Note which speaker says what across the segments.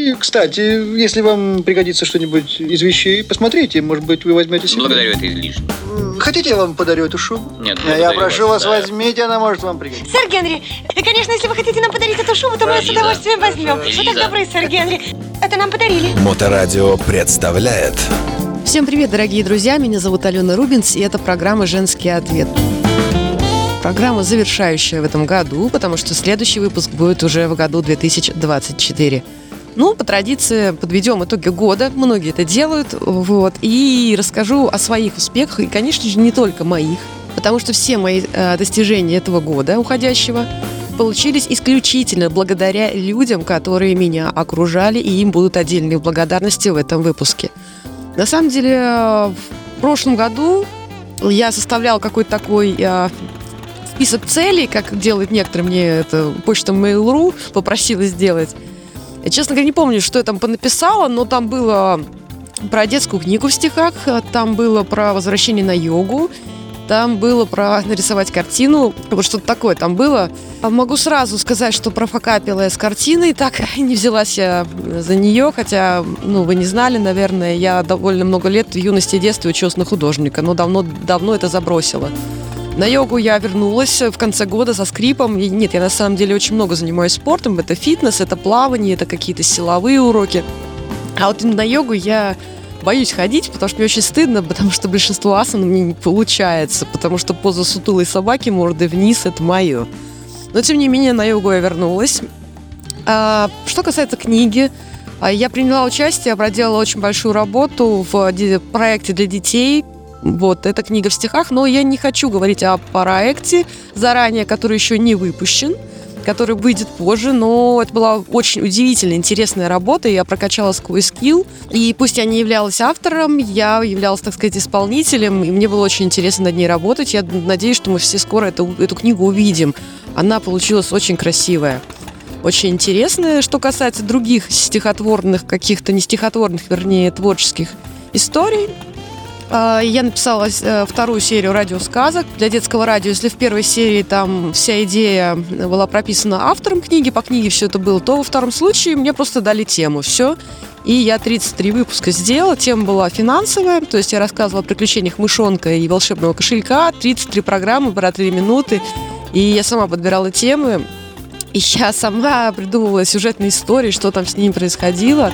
Speaker 1: И, кстати, если вам пригодится что-нибудь из вещей, посмотрите, может быть, вы возьмете себе.
Speaker 2: Благодарю, это излишне.
Speaker 1: Хотите, я вам подарю эту шубу?
Speaker 2: Нет,
Speaker 1: Я прошу вас,
Speaker 2: да.
Speaker 1: возьмите, она может вам пригодиться.
Speaker 3: Сэр Генри, и, конечно, если вы хотите нам подарить эту шубу, то мы ее с удовольствием возьмем. Вы
Speaker 2: Лиза.
Speaker 3: так добры, сэр Генри. Это нам подарили.
Speaker 4: Моторадио представляет
Speaker 5: Всем привет, дорогие друзья! Меня зовут Алена Рубинс, и это программа «Женский ответ». Программа, завершающая в этом году, потому что следующий выпуск будет уже в году 2024. Ну, по традиции, подведем итоги года. Многие это делают. Вот. И расскажу о своих успехах. И, конечно же, не только моих. Потому что все мои э, достижения этого года уходящего получились исключительно благодаря людям, которые меня окружали, и им будут отдельные благодарности в этом выпуске. На самом деле, э, в прошлом году я составлял какой-то такой э, список целей, как делают некоторые, мне это почта Mail.ru попросила сделать. Я, честно говоря, не помню, что я там понаписала, но там было про детскую книгу в стихах, там было про возвращение на йогу, там было про нарисовать картину, вот что-то такое там было. А Могу сразу сказать, что профокапила я с картиной, так не взялась я за нее, хотя, ну, вы не знали, наверное, я довольно много лет в юности и детстве училась на художника, но давно, давно это забросила. На йогу я вернулась в конце года со скрипом. И нет, я на самом деле очень много занимаюсь спортом. Это фитнес, это плавание, это какие-то силовые уроки. А вот именно на йогу я боюсь ходить, потому что мне очень стыдно, потому что большинство асан меня не получается, потому что поза сутулой собаки мордой вниз – это мое. Но, тем не менее, на йогу я вернулась. А, что касается книги, а, я приняла участие, проделала очень большую работу в проекте для детей. Вот, эта книга в стихах, но я не хочу говорить о проекте заранее, который еще не выпущен, который выйдет позже, но это была очень удивительная, интересная работа, я прокачала свой скилл, и пусть я не являлась автором, я являлась, так сказать, исполнителем, и мне было очень интересно над ней работать, я надеюсь, что мы все скоро эту, эту книгу увидим. Она получилась очень красивая очень интересная. Что касается других стихотворных, каких-то не стихотворных, вернее, творческих историй, я написала э, вторую серию радиосказок для детского радио. Если в первой серии там вся идея была прописана автором книги, по книге все это было, то во втором случае мне просто дали тему. Все. И я 33 выпуска сделала. Тема была финансовая, то есть я рассказывала о приключениях мышонка и волшебного кошелька. 33 программы про 3 минуты. И я сама подбирала темы. И я сама придумывала сюжетные истории, что там с ним происходило.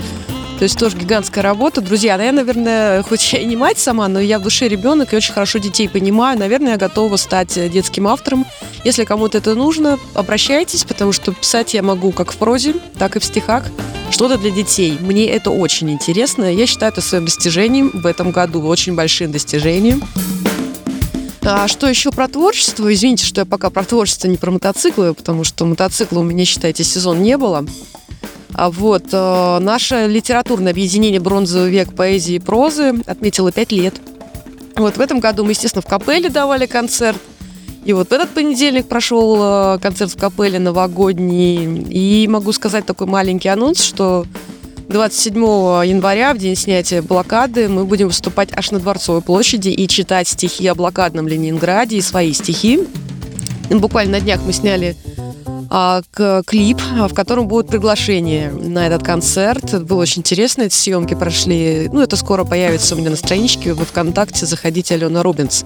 Speaker 5: То есть тоже гигантская работа. Друзья, ну, я, наверное, хоть я и не мать сама, но я в душе ребенок и очень хорошо детей понимаю. Наверное, я готова стать э, детским автором. Если кому-то это нужно, обращайтесь, потому что писать я могу как в прозе, так и в стихах. Что-то для детей. Мне это очень интересно. Я считаю это своим достижением в этом году, очень большим достижением. А что еще про творчество? Извините, что я пока про творчество, не про мотоциклы, потому что мотоцикла у меня, считайте, сезон не было. А вот э, наше литературное объединение «Бронзовый век поэзии и прозы» отметило пять лет. Вот в этом году мы, естественно, в капелле давали концерт. И вот этот понедельник прошел э, концерт в капелле новогодний. И могу сказать такой маленький анонс, что 27 января, в день снятия блокады, мы будем выступать аж на Дворцовой площади и читать стихи о блокадном Ленинграде и свои стихи. Буквально на днях мы сняли к- клип, а, в котором будет приглашение на этот концерт. Это было очень интересно, эти съемки прошли. Ну, это скоро появится у меня на страничке во ВКонтакте. Заходите, Алена Рубинс.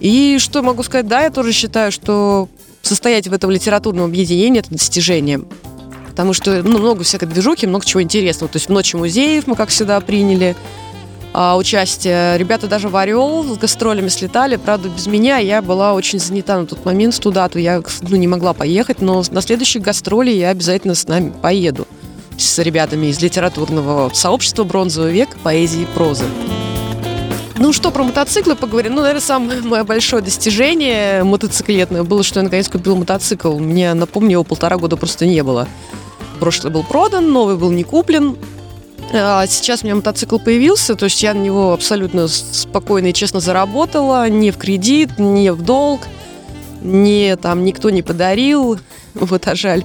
Speaker 5: И что могу сказать? Да, я тоже считаю, что состоять в этом литературном объединении – это достижение. Потому что ну, много всякой движухи, много чего интересного. То есть в Ночи музеев мы, как всегда, приняли а, участие. Ребята даже в Орел с гастролями слетали. Правда, без меня я была очень занята на тот момент туда, то я ну, не могла поехать. Но на следующих гастроли я обязательно с нами поеду. С ребятами из литературного сообщества «Бронзовый век» поэзии и прозы. Ну что, про мотоциклы поговорим. Ну, наверное, самое мое большое достижение мотоциклетное было, что я наконец купила мотоцикл. Мне, напомню, его полтора года просто не было. Прошлый был продан, новый был не куплен. А сейчас у меня мотоцикл появился, то есть я на него абсолютно спокойно и честно заработала, не в кредит, не в долг, не там никто не подарил, вот, а жаль.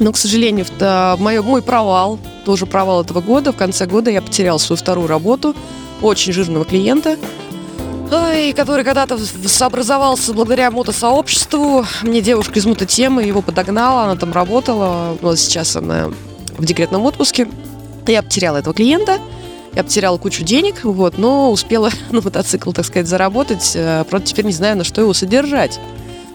Speaker 5: Но, к сожалению, в- мой, мой провал, тоже провал этого года, в конце года я потеряла свою вторую работу, очень жирного клиента, Ой, который когда-то образовался благодаря мотосообществу. Мне девушка из мототемы его подогнала, она там работала. Вот сейчас она в декретном отпуске. Я потеряла этого клиента, я потеряла кучу денег, вот, но успела на мотоцикл, так сказать, заработать. э, Правда, теперь не знаю, на что его содержать.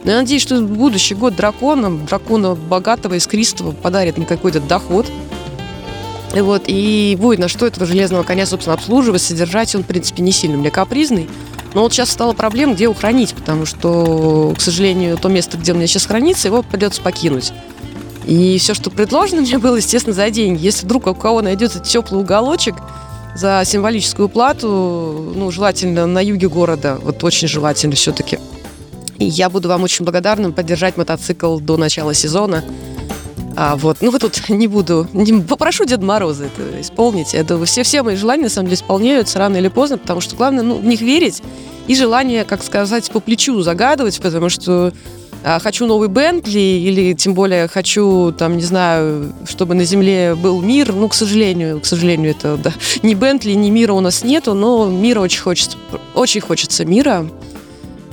Speaker 5: Но я надеюсь, что будущий год дракона, дракона богатого, искристого, подарит мне какой-то доход. Вот, и будет на что этого железного коня, собственно, обслуживать, содержать. Он, в принципе, не сильно мне капризный. Но вот сейчас стала проблема, где его хранить, потому что, к сожалению, то место, где у меня сейчас хранится, его придется покинуть. И все, что предложено мне было, естественно, за деньги. Если вдруг у кого найдется теплый уголочек за символическую плату, ну, желательно на юге города, вот очень желательно все-таки. И я буду вам очень благодарна поддержать мотоцикл до начала сезона. А, вот, ну тут не буду, не, попрошу Деда Мороза это исполнить. Это все, все мои желания, на самом деле, исполняются рано или поздно, потому что главное, ну, в них верить и желание, как сказать, по плечу загадывать, потому что хочу новый Бентли или тем более хочу, там, не знаю, чтобы на Земле был мир. Ну, к сожалению, к сожалению, это да, ни Бентли, ни мира у нас нету, но мира очень хочется, очень хочется мира.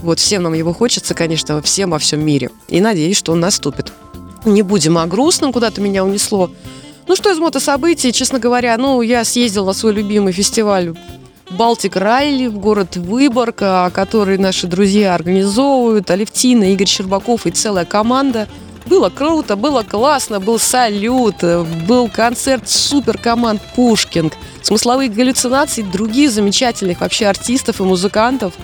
Speaker 5: Вот всем нам его хочется, конечно, всем во всем мире. И надеюсь, что он наступит. Не будем о грустном, куда-то меня унесло. Ну что из мотособытий, честно говоря, ну я съездил на свой любимый фестиваль Балтик Райли в город Выборг, который наши друзья организовывают, Алевтина, Игорь Щербаков и целая команда. Было круто, было классно, был салют, был концерт супер команд Пушкинг, смысловые галлюцинации других замечательных вообще артистов и музыкантов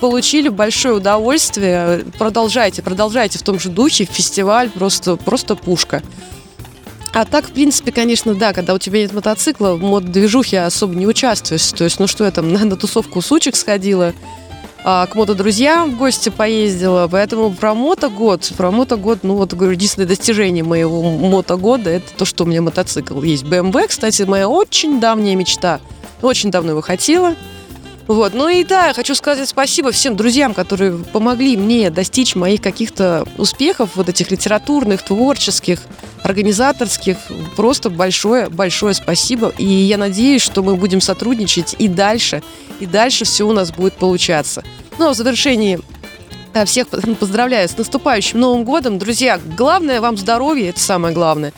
Speaker 5: получили большое удовольствие. Продолжайте, продолжайте в том же духе. Фестиваль просто, просто пушка. А так, в принципе, конечно, да, когда у тебя нет мотоцикла, в мод-движухе особо не участвуешь. То есть, ну что я там, на, на тусовку сучек сходила, а, к мото-друзьям в гости поездила. Поэтому про мотогод, про мотогод, ну вот, говорю, единственное достижение моего мотогода, это то, что у меня мотоцикл есть. BMW, кстати, моя очень давняя мечта. Очень давно его хотела. Вот, ну и да, я хочу сказать спасибо всем друзьям, которые помогли мне достичь моих каких-то успехов, вот этих литературных, творческих, организаторских. Просто большое-большое спасибо. И я надеюсь, что мы будем сотрудничать и дальше, и дальше все у нас будет получаться. Ну, а в завершении э, всех поздравляю с наступающим Новым годом. Друзья, главное вам здоровье, это самое главное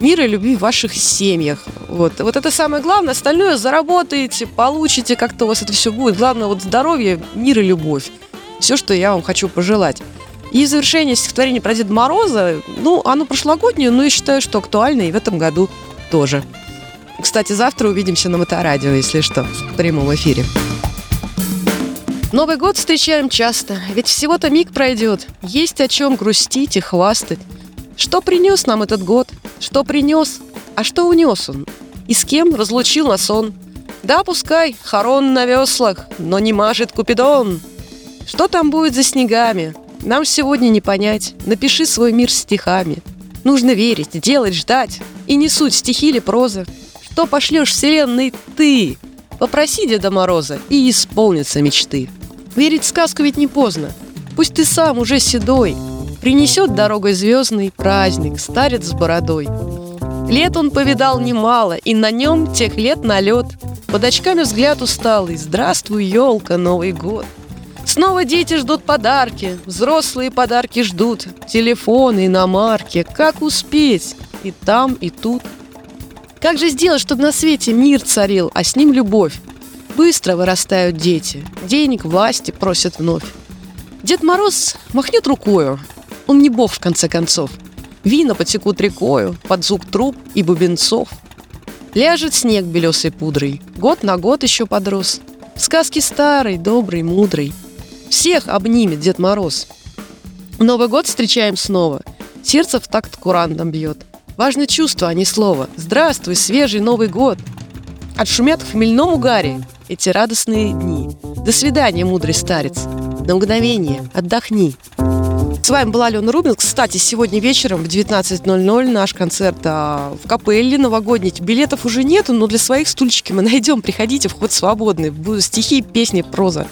Speaker 5: мира и любви в ваших семьях. Вот. вот это самое главное. Остальное заработаете, получите, как-то у вас это все будет. Главное вот здоровье, мир и любовь. Все, что я вам хочу пожелать. И завершение стихотворения про Деда Мороза, ну, оно прошлогоднее, но я считаю, что актуально и в этом году тоже. Кстати, завтра увидимся на Моторадио, если что, в прямом эфире. Новый год встречаем часто, ведь всего-то миг пройдет. Есть о чем грустить и хвастать. Что принес нам этот год? Что принес? А что унес он? И с кем разлучил нас он? Да, пускай, хорон на веслах, но не мажет Купидон. Что там будет за снегами? Нам сегодня не понять. Напиши свой мир стихами. Нужно верить, делать, ждать. И не суть стихи или проза. Что пошлешь вселенной ты? Попроси Деда Мороза, и исполнятся мечты. Верить в сказку ведь не поздно. Пусть ты сам уже седой, Принесет дорогой звездный праздник старец с бородой. Лет он повидал немало, и на нем тех лет налет. Под очками взгляд усталый. Здравствуй, елка, Новый год. Снова дети ждут подарки, взрослые подарки ждут, телефоны, иномарки. Как успеть? И там, и тут. Как же сделать, чтобы на свете мир царил, а с ним любовь? Быстро вырастают дети, денег, власти просят вновь. Дед Мороз махнет рукою, он не бог, в конце концов. Вина потекут рекою, под звук труб и бубенцов. Ляжет снег белесой пудрой, год на год еще подрос. Сказки старый, добрый, мудрый. Всех обнимет Дед Мороз. Новый год встречаем снова. Сердце в такт курантом бьет. Важно чувство, а не слово. Здравствуй, свежий Новый год. Отшумят в хмельном угаре эти радостные дни. До свидания, мудрый старец. На мгновение отдохни. С вами была Алена Рубин. Кстати, сегодня вечером в 19.00 наш концерт а, в капелле новогодний. Билетов уже нету, но для своих стульчики мы найдем. Приходите, вход свободный. Будут стихи, песни, проза.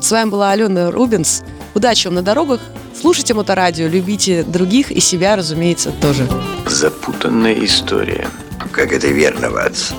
Speaker 5: С вами была Алена Рубинс. Удачи вам на дорогах. Слушайте моторадио, любите других и себя, разумеется, тоже.
Speaker 2: Запутанная история.
Speaker 6: Как это верно, Ватс?